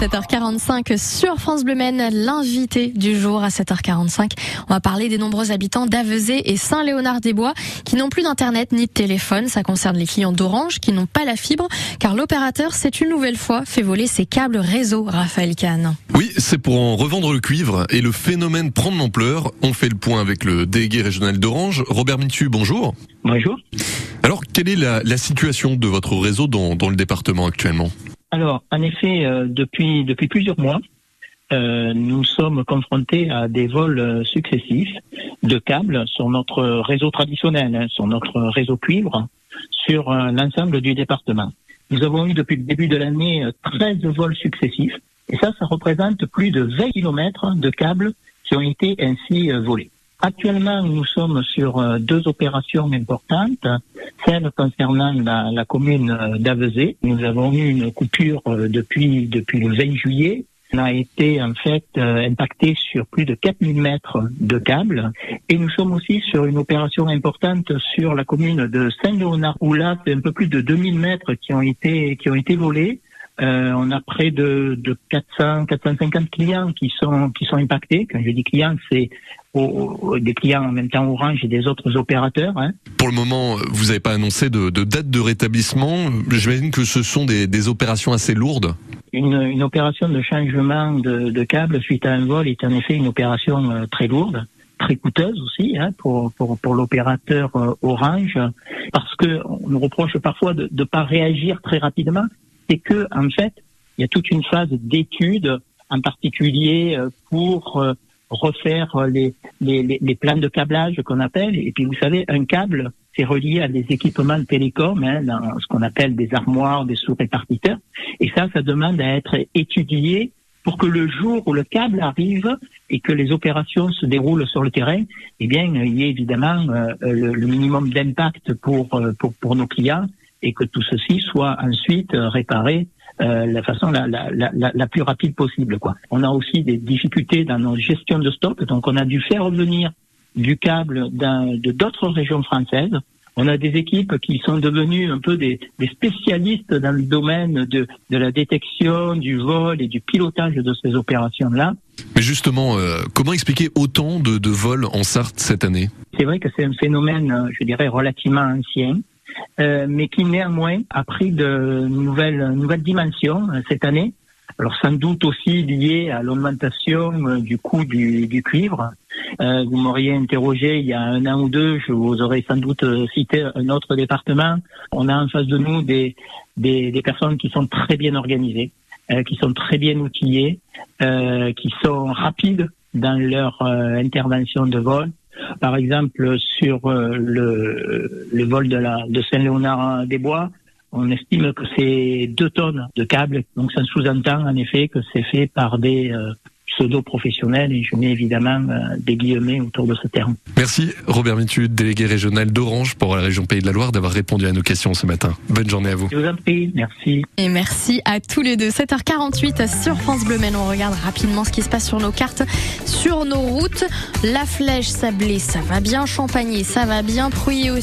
7h45 sur France Bleu Maine, l'invité du jour à 7h45. On va parler des nombreux habitants d'Avezé et Saint-Léonard-des-Bois qui n'ont plus d'internet ni de téléphone. Ça concerne les clients d'Orange qui n'ont pas la fibre car l'opérateur s'est une nouvelle fois fait voler ses câbles réseau, Raphaël Kahn. Oui, c'est pour en revendre le cuivre et le phénomène prend de l'ampleur. On fait le point avec le délégué régional d'Orange, Robert Mitu, bonjour. Bonjour. Alors, quelle est la, la situation de votre réseau dans, dans le département actuellement? Alors, en effet, euh, depuis, depuis plusieurs mois, euh, nous sommes confrontés à des vols euh, successifs de câbles sur notre réseau traditionnel, hein, sur notre réseau cuivre, sur l'ensemble du département. Nous avons eu depuis le début de l'année euh, 13 vols successifs, et ça, ça représente plus de 20 kilomètres de câbles qui ont été ainsi volés. Actuellement, nous sommes sur euh, deux opérations importantes. Celle concernant la, commune euh, d'Avezé. Nous avons eu une coupure euh, depuis, le 20 juillet. On a été en fait impacté sur plus de 4000 mètres de câbles. Et nous sommes aussi sur une opération importante sur la commune de Saint-Léonard, où un peu plus de 2000 mètres qui ont été, qui ont été volés. Euh, on a près de, de 400, 450 clients qui sont qui sont impactés. Quand je dis clients, c'est des clients en même temps Orange et des autres opérateurs. Hein. Pour le moment, vous n'avez pas annoncé de, de date de rétablissement. J'imagine que ce sont des, des opérations assez lourdes. Une, une opération de changement de, de câble suite à un vol est en effet une opération euh, très lourde, très coûteuse aussi hein, pour, pour, pour l'opérateur euh, Orange, parce que on nous reproche parfois de ne pas réagir très rapidement. C'est que en fait, il y a toute une phase d'étude, en particulier euh, pour euh, refaire euh, les, les, les, les plans de câblage qu'on appelle. Et puis vous savez, un câble, c'est relié à des équipements de télécom, hein, dans ce qu'on appelle des armoires, des sous-répartiteurs. Et ça, ça demande à être étudié pour que le jour où le câble arrive et que les opérations se déroulent sur le terrain, eh bien, il y ait évidemment euh, le, le minimum d'impact pour, pour, pour nos clients et que tout ceci soit ensuite euh, réparé euh, la façon la, la, la, la plus rapide possible. Quoi. On a aussi des difficultés dans nos gestions de stock, donc on a dû faire revenir du câble de d'autres régions françaises. On a des équipes qui sont devenues un peu des, des spécialistes dans le domaine de, de la détection, du vol et du pilotage de ces opérations-là. Mais justement, euh, comment expliquer autant de, de vols en Sarthe cette année? C'est vrai que c'est un phénomène, euh, je dirais, relativement ancien, euh, mais qui néanmoins a pris de nouvelles, nouvelles dimensions euh, cette année. Alors sans doute aussi lié à l'augmentation euh, du coût du, du cuivre. Euh, vous m'auriez interrogé il y a un an ou deux, je vous aurais sans doute cité un autre département. On a en face de nous des, des, des personnes qui sont très bien organisées, euh, qui sont très bien outillées, euh, qui sont rapides dans leur intervention de vol. Par exemple, sur euh, le, le vol de, la, de Saint-Léonard-des-Bois, on estime que c'est deux tonnes de câbles. Donc ça sous-entend en effet que c'est fait par des euh, pseudo-professionnels et je mets évidemment euh, des guillemets autour de ce terme. Merci Robert Mitu, délégué régional d'Orange pour la région Pays de la Loire, d'avoir répondu à nos questions ce matin. Bonne journée à vous. Je vous en prie, merci. Et merci à tous les deux. 7h48 sur France Bleu Maine. On regarde rapidement ce qui se passe sur nos cartes, sur nos routes. La Flèche sablée, ça va bien. Champagné, ça va bien. Pruy aussi.